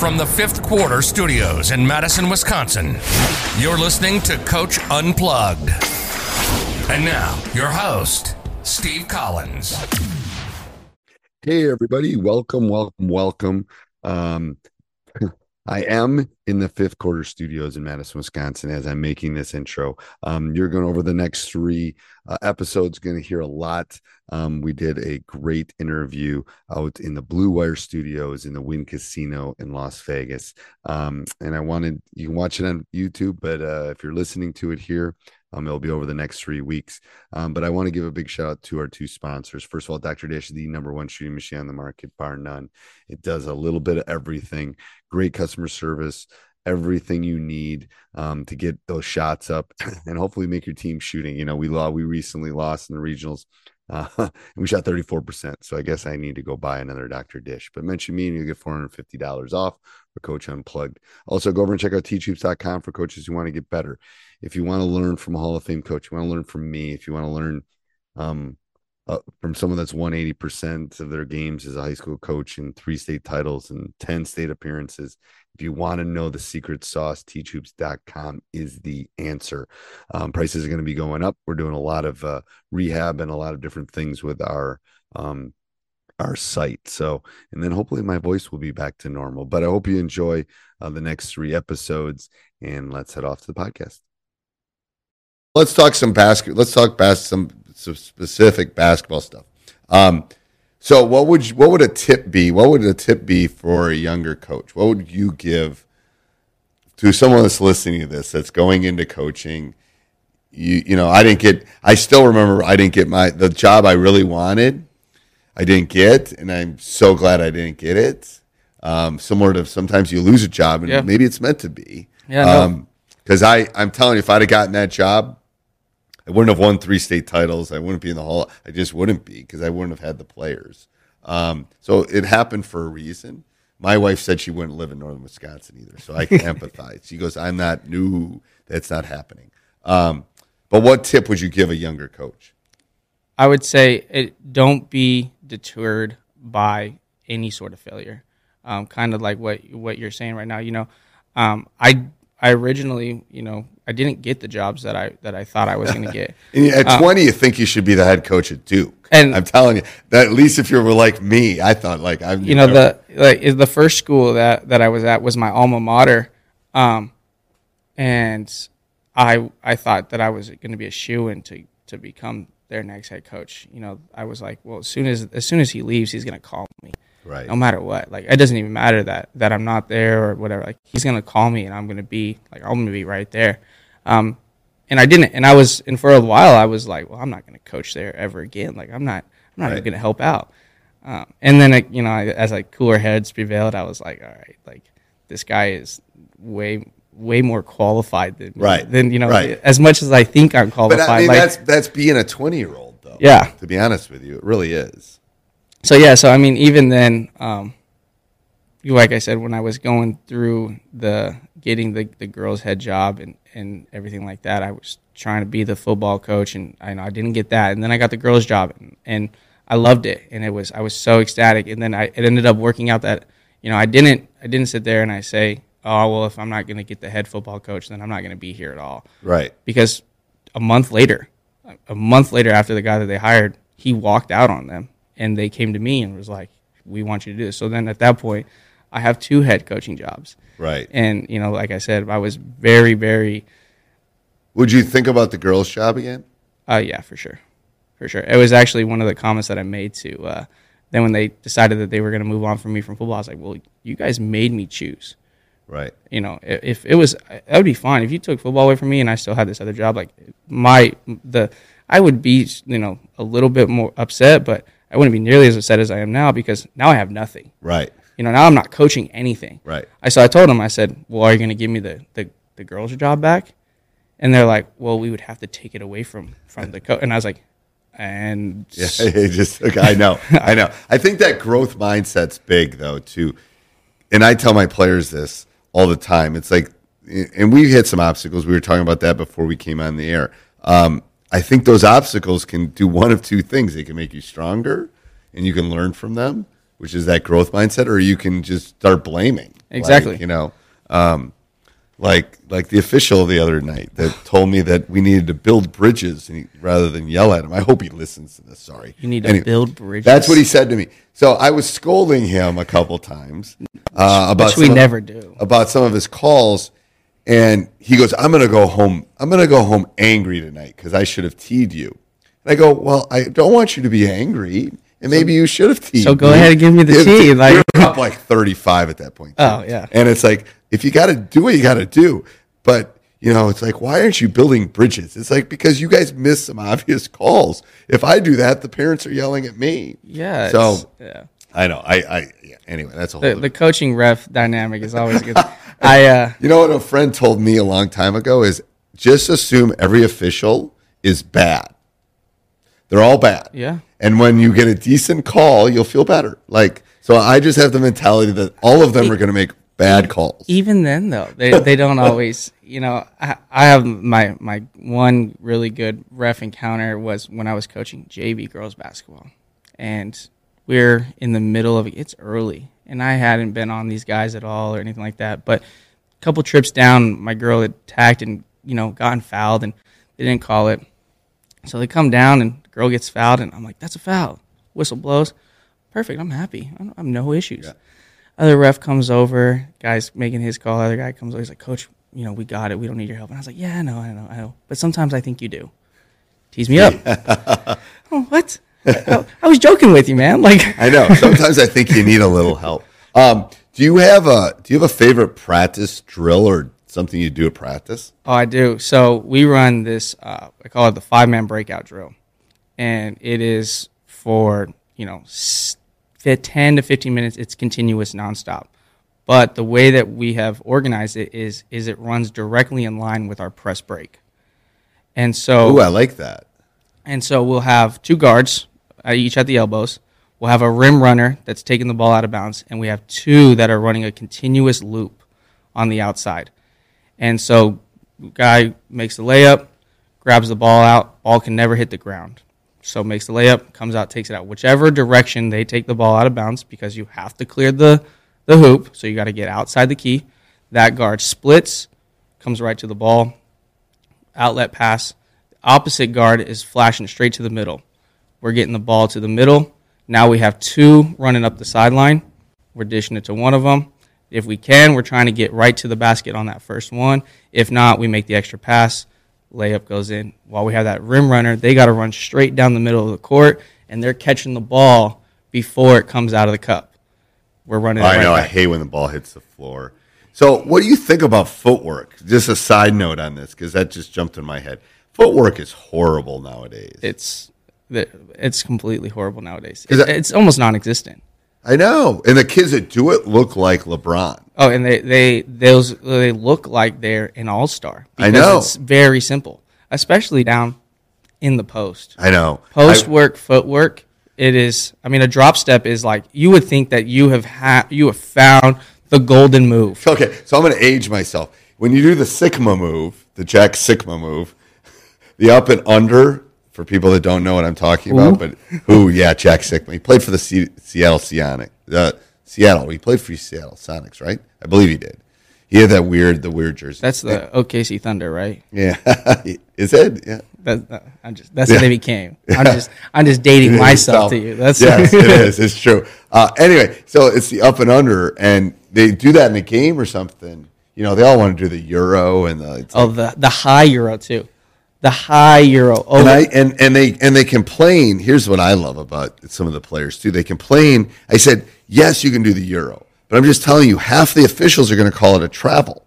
From the fifth quarter studios in Madison, Wisconsin, you're listening to Coach Unplugged. And now, your host, Steve Collins. Hey, everybody. Welcome, welcome, welcome. Um, I am in the fifth quarter studios in Madison, Wisconsin, as I'm making this intro. Um, you're going over the next three uh, episodes, going to hear a lot. Um, we did a great interview out in the Blue Wire Studios in the Wynn Casino in Las Vegas. Um, and I wanted you can watch it on YouTube, but uh, if you're listening to it here, um, it'll be over the next three weeks. Um, but I want to give a big shout out to our two sponsors. First of all, Dr. Dish, the number one shooting machine on the market, bar none. It does a little bit of everything. Great customer service, everything you need um, to get those shots up, and hopefully make your team shooting. You know, we law we recently lost in the regionals. Uh, and we shot 34%. So I guess I need to go buy another Dr. Dish. But mention me and you get $450 off for Coach Unplugged. Also, go over and check out teachhoops.com for coaches who want to get better if you want to learn from a Hall of Fame coach, you want to learn from me, if you want to learn um, uh, from someone that's won 80% of their games as a high school coach and three state titles and 10 state appearances. If you want to know the secret sauce, teachhoops.com is the answer. Um, prices are going to be going up. We're doing a lot of uh, rehab and a lot of different things with our um, our site. So, and then hopefully my voice will be back to normal. But I hope you enjoy uh, the next three episodes and let's head off to the podcast let's talk some basket. Let's talk bas- some, some specific basketball stuff. Um, so what would you, what would a tip be? What would a tip be for a younger coach? What would you give to someone that's listening to this that's going into coaching? You you know, I didn't get. I still remember I didn't get my the job I really wanted. I didn't get, and I'm so glad I didn't get it. Um, similar to sometimes you lose a job, and yeah. maybe it's meant to be. Yeah. Because no. um, I I'm telling you, if I'd have gotten that job, I wouldn't have won three state titles. I wouldn't be in the hall. I just wouldn't be because I wouldn't have had the players. Um, so it happened for a reason. My wife said she wouldn't live in northern Wisconsin either, so I can empathize. She goes, "I'm not new. That's not happening." Um, but what tip would you give a younger coach? I would say it, don't be deterred by any sort of failure. Um, kind of like what what you're saying right now. You know, um, I I originally, you know, I didn't get the jobs that I that I thought I was going to get. at um, 20, you think you should be the head coach at Duke. And I'm telling you that at least if you were like me, I thought like I'm. You know the like the first school that that I was at was my alma mater, um, and I I thought that I was going to be a shoe in to to become their next head coach. You know, I was like, well, as soon as as soon as he leaves, he's going to call me right no matter what like it doesn't even matter that that i'm not there or whatever like he's gonna call me and i'm gonna be like i'm gonna be right there um and i didn't and i was and for a while i was like well i'm not gonna coach there ever again. Like i'm not i'm not right. even gonna help out. Um, and then it, you know as like cooler heads prevailed i was like all right like this guy is way way more qualified than me, right. than you know right. as much as i think i'm qualified but I mean, like, that's that's being a 20 year old though yeah. to be honest with you it really is. So yeah, so I mean, even then, um, you like I said, when I was going through the getting the, the girls' head job and, and everything like that, I was trying to be the football coach, and I know I didn't get that, and then I got the girls' job, and, and I loved it, and it was I was so ecstatic, and then I it ended up working out that you know I didn't I didn't sit there and I say, oh well, if I'm not going to get the head football coach, then I'm not going to be here at all, right? Because a month later, a month later after the guy that they hired, he walked out on them and they came to me and was like, "We want you to do this." So then at that point, I have two head coaching jobs. Right. And you know, like I said, I was very, very. Would you think about the girls' job again? Uh, yeah, for sure, for sure. It was actually one of the comments that I made to. Uh, then when they decided that they were going to move on from me from football, I was like, "Well, you guys made me choose." Right. You know, if, if it was, that would be fine. If you took football away from me and I still had this other job, like my the, I would be, you know, a little bit more upset, but I wouldn't be nearly as upset as I am now because now I have nothing. Right. You know, now I'm not coaching anything. Right. I so I told them I said, "Well, are you going to give me the the the girls' job back?" And they're like, "Well, we would have to take it away from from the coach." And I was like, "And Yeah, just okay, I know, I know. I think that growth mindset's big though too, and I tell my players this all the time. It's like, and we hit some obstacles. We were talking about that before we came on the air. Um, I think those obstacles can do one of two things. They can make you stronger, and you can learn from them, which is that growth mindset, or you can just start blaming. Exactly. Like, you know, um, like like the official the other night that told me that we needed to build bridges and he, rather than yell at him. I hope he listens to this. Sorry. You need to build bridges. That's what he said to me. So I was scolding him a couple times uh, about Which we some of- never do. about some of his calls, and he goes, "I'm going to go home. I'm going to go home angry tonight because I should have teed you." And I go, "Well, I don't want you to be angry." And maybe you should have teed. so go me." ahead and give me the Yeah, tee, like- were up like 35 at that point. too. Oh, yeah. And it's like if you got to do what you got to do, but you know, it's like why aren't you building bridges? It's like because you guys miss some obvious calls. If I do that, the parents are yelling at me. Yeah. So yeah. I know. I. I yeah, anyway, that's a whole. The, the coaching ref dynamic is always good. I uh, You know what a friend told me a long time ago is just assume every official is bad. They're all bad. Yeah. And when you get a decent call, you'll feel better. Like so I just have the mentality that all of them are going to make bad calls. even then though they they don't always you know I, I have my my one really good ref encounter was when I was coaching JV girls basketball and we're in the middle of it's early and I hadn't been on these guys at all or anything like that but a couple trips down my girl had tacked and you know gotten fouled and they didn't call it so they come down and the girl gets fouled and I'm like that's a foul whistle blows perfect I'm happy I, don't, have no issues other ref comes over, guy's making his call. Other guy comes over, he's like, Coach, you know, we got it. We don't need your help. And I was like, Yeah, I know, I know, I know. But sometimes I think you do. Tease me up. oh, what? I, I was joking with you, man. Like, I know. Sometimes I think you need a little help. Um, do you have a do you have a favorite practice drill or something you do at practice? Oh, I do. So we run this. Uh, I call it the five man breakout drill, and it is for you know ten to fifteen minutes. It's continuous, nonstop. But the way that we have organized it is is it runs directly in line with our press break, and so Ooh, I like that. and so we'll have two guards, uh, each at the elbows. We'll have a rim runner that's taking the ball out of bounds, and we have two that are running a continuous loop on the outside. And so, guy makes the layup, grabs the ball out, ball can never hit the ground. So makes the layup, comes out, takes it out. Whichever direction they take the ball out of bounds, because you have to clear the the hoop, so you got to get outside the key. That guard splits, comes right to the ball, outlet pass. Opposite guard is flashing straight to the middle. We're getting the ball to the middle. Now we have two running up the sideline. We're dishing it to one of them. If we can, we're trying to get right to the basket on that first one. If not, we make the extra pass. Layup goes in. While we have that rim runner, they got to run straight down the middle of the court, and they're catching the ball before it comes out of the cup. We're running. I right know. I hate when the ball hits the floor. So, what do you think about footwork? Just a side note on this, because that just jumped in my head. Footwork is horrible nowadays. It's it's completely horrible nowadays. It- it's almost non-existent. I know, and the kids that do it look like LeBron. Oh, and they they those they look like they're an all star. I know. It's very simple, especially down in the post. I know. Post work, footwork. It is. I mean, a drop step is like you would think that you have ha- you have found the golden move. Okay, so I'm going to age myself. When you do the Sikma move, the Jack Sikma move, the up and under, for people that don't know what I'm talking about, but who, yeah, Jack Sikma. He played for the C- Seattle Sonic, the Seattle. He played for Seattle Sonics, right? I believe he did. He had that weird, the weird jersey. That's the OKC Thunder, right? yeah. Is it? Yeah. That, that- I'm just that's what they became. I'm just I'm just dating myself to you. That's yes, it is. It's true. Uh, anyway, so it's the up and under, and they do that in a game or something. You know, they all want to do the euro and the. It's oh the the high euro too, the high euro. Oh, and I and and they and they complain. Here's what I love about some of the players too. They complain. I said, yes, you can do the euro, but I'm just telling you, half the officials are going to call it a travel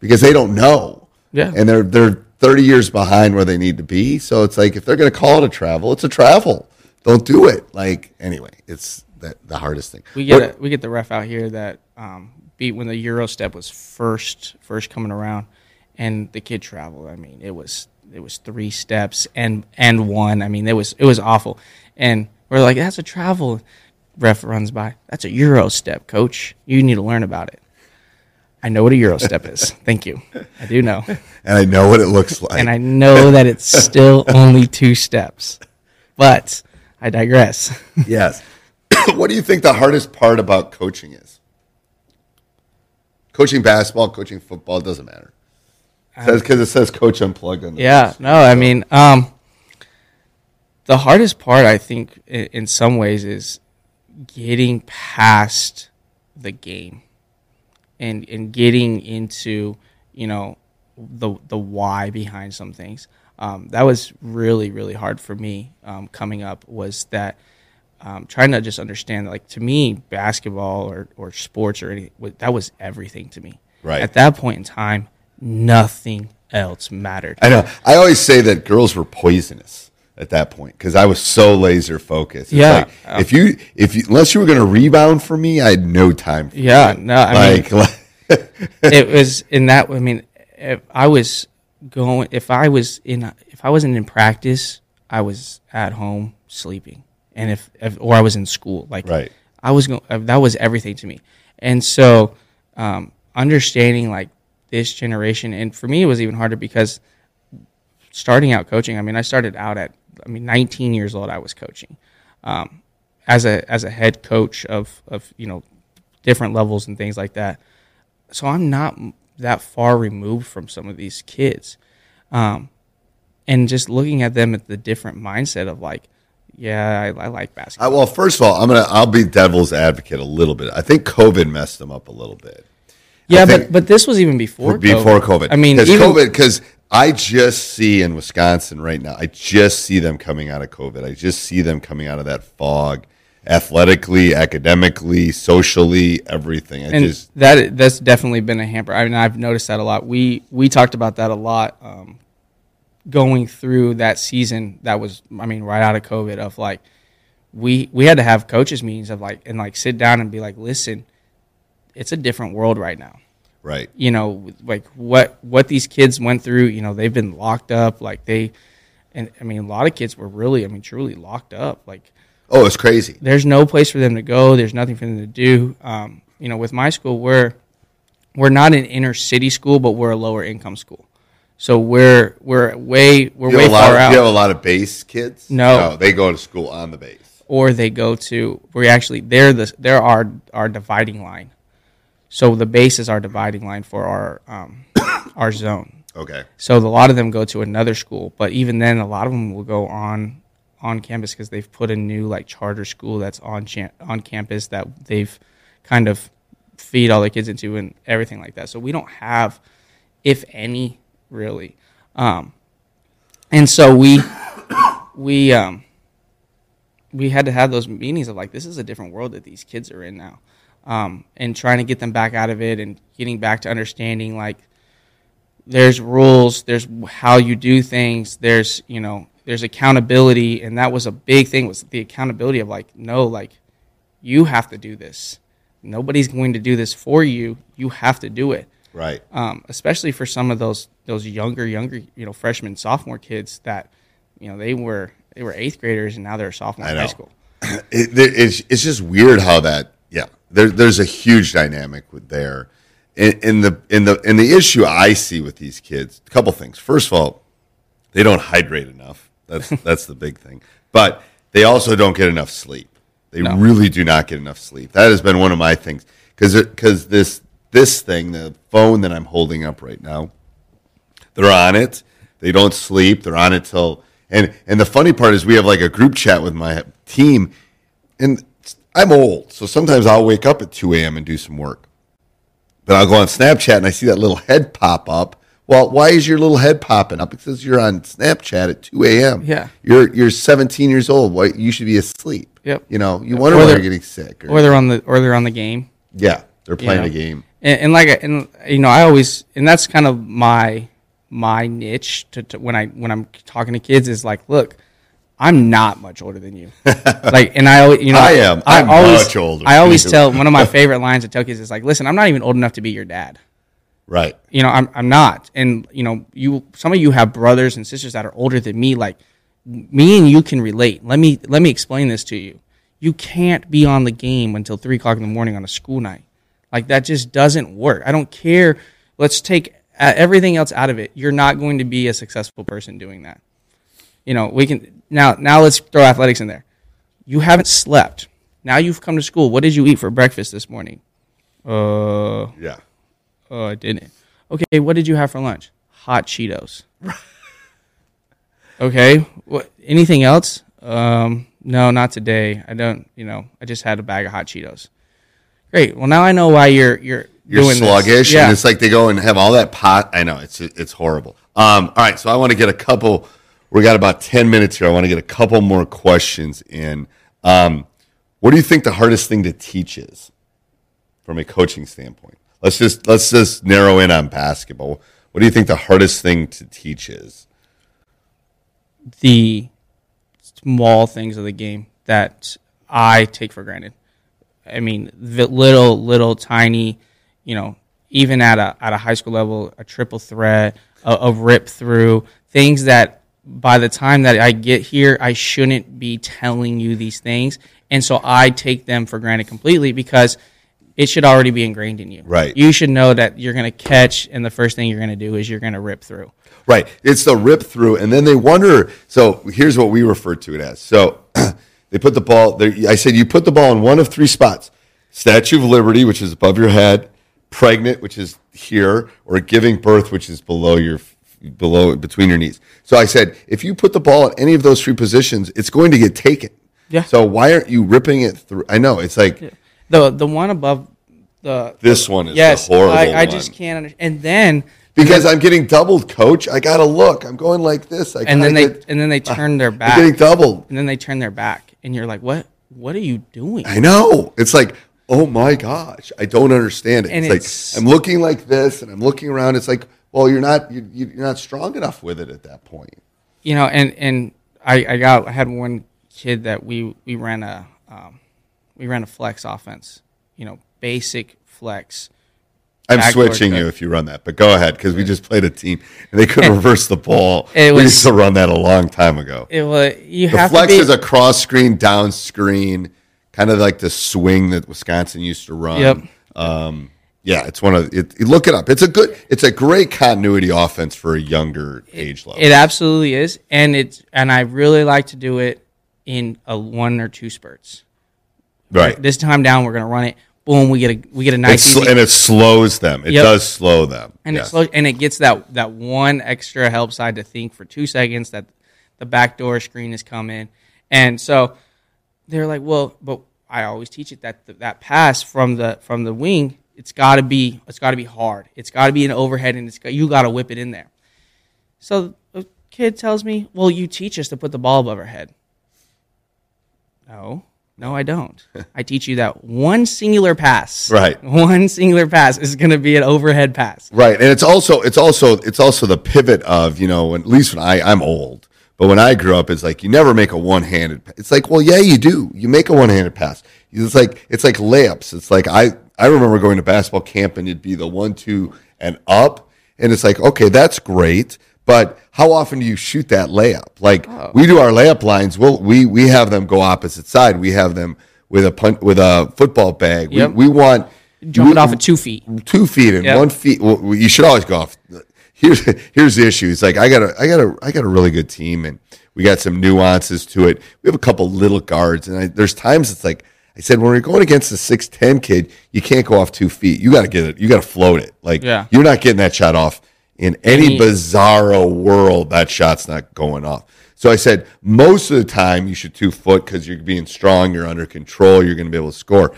because they don't know. Yeah. and they're they're 30 years behind where they need to be. So it's like if they're going to call it a travel, it's a travel. Don't do it. Like anyway, it's that the hardest thing. We get What- a, we get the ref out here that um, beat when the Euro step was first first coming around, and the kid traveled. I mean, it was it was three steps and and one. I mean, it was it was awful, and we're like, that's a travel. Ref runs by. That's a Euro step, coach. You need to learn about it. I know what a Euro step is. Thank you. I do know, and I know what it looks like. and I know that it's still only two steps, but I digress. yes. what do you think the hardest part about coaching is? Coaching basketball, coaching football, it doesn't matter. Says because it says coach unplugged on the Yeah, no, I mean, um, the hardest part, I think, in, in some ways, is getting past the game and and getting into you know the the why behind some things. Um, that was really really hard for me um, coming up. Was that um, trying to just understand like to me basketball or, or sports or any that was everything to me. Right. at that point in time, nothing else mattered. I know. I always say that girls were poisonous at that point because I was so laser focused. It's Yeah. like, if you if you unless you were going to rebound for me, I had no time. For Yeah, you. no, I mean- like, like it was in that. I mean, if I was going, if I was in, if I wasn't in practice, I was at home sleeping, and if, if or I was in school, like Right. I was going. That was everything to me, and so um, understanding like this generation, and for me, it was even harder because starting out coaching. I mean, I started out at, I mean, 19 years old. I was coaching um, as a as a head coach of of you know different levels and things like that. So I'm not that far removed from some of these kids, um, and just looking at them at the different mindset of like, yeah, I, I like I, basketball. well, first of all, I'm gonna I'll be devil's advocate a little bit. I think COVID messed them up a little bit. Yeah, but but this was even before before COVID. I mean, because even, COVID, because I just see in Wisconsin right now, I just see them coming out of COVID. I just see them coming out of that fog, athletically, academically, socially, everything. I and just that that's definitely been a hamper. I mean, I've noticed that a lot. We we talked about that a lot um, going through that season. That was, I mean, right out of COVID. Of like, we we had to have coaches meetings of like and like sit down and be like, listen, it's a different world right now. right. You know, like what what these kids went through. You know, they've been locked up. Like they, and I mean, a lot of kids were really, I mean, truly locked up. Like Oh, it's crazy. there's no place for them to go. There's nothing for them to do. Um, you know, with my school, we're we're not an inner city school, but we're a lower income school. So we're we're way we're way far of, out. you have a lot of base kids. No. they go to school on the base. or they go to we actually they're the they're our our dividing line. So the base is our dividing line for our um, our zone. Okay, So a lot of them go to another school, but even then, a lot of them will go on on campus because they've put a new like charter school that's on cha- on campus that they've kind of feed all the kids into and everything like that. So we don't have, if any, really. Um, and so we we um we had to have those meetings of like this is a different world that these kids are in now, um, and trying to get them back out of it and getting back to understanding like there's rules, there's how you do things, there's you know there's accountability, and that was a big thing was the accountability of like no like you have to do this. Nobody's going to do this for you. You have to do it right. um, especially for some of those those younger younger you know freshman sophomore kids that you know they were they were eighth graders and now they're sophomore in high school. it, it's it's just weird how that yeah there, there's a huge dynamic with there. In, in the in the in the issue I see with these kids a couple things. First of all they don't hydrate enough. That's that's the big thing. But they also don't get enough sleep. They No. really do not get enough sleep. That has been one of my things. Because because this this thing the phone that I'm holding up right now they're on it. They don't sleep. They're on it till and and the funny part is we have like a group chat with my team, and I'm old, so sometimes I'll wake up at 2 a.m. and do some work. But I'll go on Snapchat and I see that little head pop up. Well, why is your little head popping up? Because you're on Snapchat at 2 a.m. Yeah. You're you're 17 years old. Why you should be asleep. Yep. You know, you wonder Or why they're- you're getting sick. Or, Or they're on the or they're on the game. yeah, they're playing know. a game. And, and like I- and you know I always and that's kind of my my niche to, to when I when I'm talking to kids is like look I'm not much older than you. like, and I, always- you know, I am. I'm always, much older I always tell one of my favorite lines to tell kids is like, listen, I'm not even old enough to be your dad. Right. You know, I'm, I'm not. And, you know, you, some of you have brothers and sisters that are older than me. Like, me and you can relate. Let me, let me explain this to you. You can't be on the game until three o'clock in the morning on a school night. Like, that just doesn't work. I don't care. Let's take uh, everything else out of it. You're not going to be a successful person doing that. You know, we can, now, now let's throw athletics in there. You haven't slept. Now you've come to school. What did you eat for breakfast this morning? Uh, Yeah. Oh, I didn't. Okay, what did you have for lunch? Hot Cheetos. okay. What? Anything else? Um, no, not today. I don't. You know, I just had a bag of hot Cheetos. Great. Well, now I know why you're you're You're doing sluggish, Yeah. and it's like they go and have all that pot. I know it's it's horrible. Um, all right, so I want to get a couple. We got about ten minutes here. I want to get a couple more questions in. Um, what do you think the hardest thing to teach is, from a coaching standpoint? Let's just let's just narrow in on basketball. What do you think the hardest thing to teach is? the small things of the game that I take for granted. I mean, the little, little, tiny, you know, even at a at a high school level, a triple threat, a, a rip through, things that by the time that I get here, I shouldn't be telling you these things, and so I take them for granted completely because it should already be ingrained in you. Right. You should know that you're going to catch, and the first thing you're going to do is you're going to rip through. Right. It's the rip through, and then they wonder. So here's what we refer to it as. So they put the ball. There, I said you put the ball in one of three spots: Statue of Liberty, which is above your head; pregnant, which is here; or giving birth, which is below your below between your knees. So I said, if you put the ball at any of those three positions, it's going to get taken. Yeah. So why aren't you ripping it through? I know it's like The the one above the this one is yes, the horrible I, I just can't understand. And then because I'm getting doubled, coach. I gotta look. I'm going like this. I and then they get- and then they ah, turn their I'm getting doubled. and then they turn their back, and you're like, what? What are you doing? I know. It's like, oh my gosh, I don't understand it. And it's, it's- like I'm looking like this, and I'm looking around. It's like, well, you're not you, you- you're not strong enough with it at that point. You know, and and I I got I had one kid that we we ran a um, we ran a flex offense. You know, basic flex. I'm switching you if you run that, but go ahead because we just played a team and they couldn't reverse the ball. It we used to run that a long time ago. It was you The have flex to be is a cross screen, down screen, kind of like the swing that Wisconsin used to run. Yep. Um, yeah, it's one of it, look it up. It's a good, it's a great continuity offense for a younger age level. It absolutely is, and it's and I really like to do it in a one or two spurts. right. This time down, we're gonna run it. Boom, we get a we get a nice sl- and it slows them. It Yep. does slow them. and Yes. it slows and it gets that that one extra help side to think for two seconds that the backdoor screen is coming, and so they're like, well, but I always teach it that that pass from the from the wing, it's got to be it's got to be hard, it's got to be an overhead, and it's got, you got to whip it in there. So the kid tells me, well, you teach us to put the ball above our head. No, no, I don't. I teach you that one singular pass, Right. One singular pass is going to be an overhead pass. Right, and it's also it's also it's also the pivot of you know at least when I I'm old, but when I grew up, it's like you never make a one handed. It's like well, yeah, you do. You make a one handed pass. It's like it's like layups. It's like I I remember going to basketball camp and it'd be the one two and up, and it's like okay, that's great. But how often do you shoot that layup? Like oh. we do our layup lines. Well, we we have them go opposite side. We have them with a punt with a football bag. Yep. We, we want Jumping we- off at two feet. two feet and Yep. one feet. Well, you should always go off. Here's here's the issue. It's like I got a I got a I got a really good team, and we got some nuances to it. We have a couple little guards, and I, there's times it's like I said when you're going against a six ten kid, you can't go off two feet. You got to get it. You got to float it. Like Yeah. you're not getting that shot off in any Any- bizarro world. That shot's not going off. So I said most of the time you should two foot because you're being strong, you're under control, you're going to be able to score.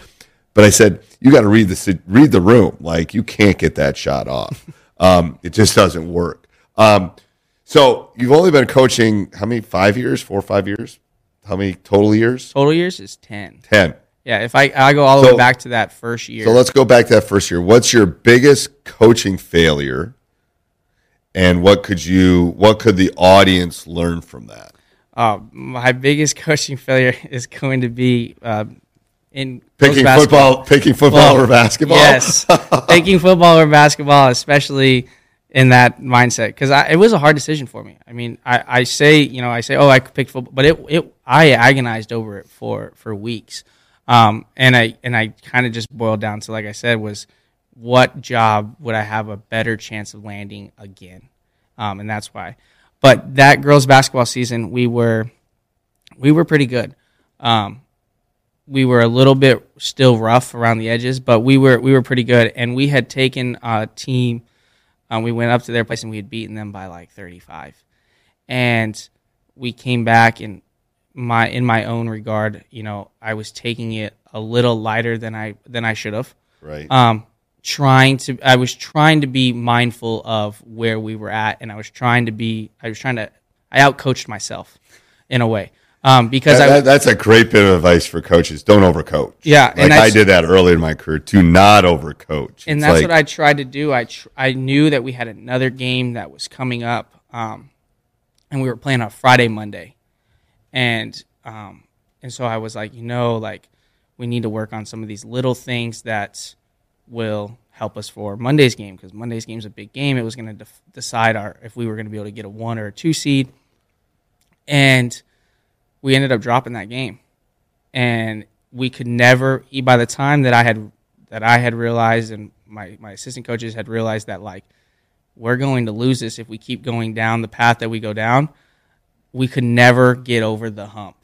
But I said you got to read the read the room. Like you can't get that shot off. Um, it just doesn't work. Um, so you've only been coaching how many? Five years? Four or five years? How many total years? Total years is ten. Ten. Yeah, if I I go all the So- way back to that first year. So let's go back to that first year. What's your biggest coaching failure? And what could you what could the audience learn from that? Uh, my biggest coaching failure is going to be uh, in Picking football, picking football Well, or basketball. Yes, taking football or basketball, especially in that mindset, because it was a hard decision for me. I mean, I, I say, you know, I say, oh, I picked football, but it, it, I agonized over it for for weeks, um, and I and I kind of just boiled down to, like I said, was what job would I have a better chance of landing again, um, and that's why. But that girls basketball season, we were we were pretty good. Um, we were a little bit still rough around the edges, but we were we were pretty good. And we had taken a team. Um, we went up to their place and we had beaten them by like 35. And we came back and my in my own regard, you know, I was taking it a little lighter than I than I should have. Right. Um, trying to I was trying to be mindful of where we were at, and I was trying to be I was trying to I outcoached myself in a way um, because That- I that- that's a great bit of advice for coaches. Don't overcoach. Yeah, like and I did that early in my career. to not overcoach. and It's that's like- what I tried to do. I tr- I knew that we had another game that was coming up, um, and we were playing on Friday, Monday, and um, and so I was like, you know, like we need to work on some of these little things that will help us for Monday's game because Monday's game is a big game. It was going to def- decide our if we were going to be able to get a one or a two seed, and we ended up dropping that game, and we could never. By the time that I had that I had realized, and my my assistant coaches had realized that like we're going to lose this if we keep going down the path that we go down. We could never get over the hump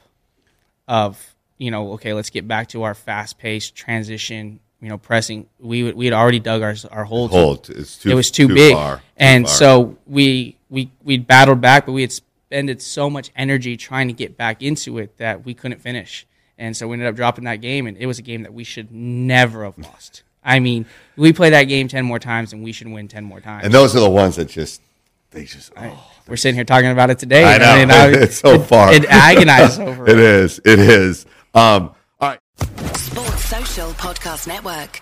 of you know okay, let's get back to our fast paced transition. You know, pressing. We would- we had already dug our our hole. to- hold. It's too. it was too, big, far, too and so we we we battled back, but we had expended so much energy trying to get back into it that we couldn't finish, and so we ended up dropping that game, and it was a game that we should never have lost. I mean, we play that game ten more times, and we should win ten more times. and those are the ones that just they just. Oh, We're sitting here talking about it today. I know. mean, I- it's so far. It agonizes over It it. is. It is. Um. All right. Sports Social Podcast Network.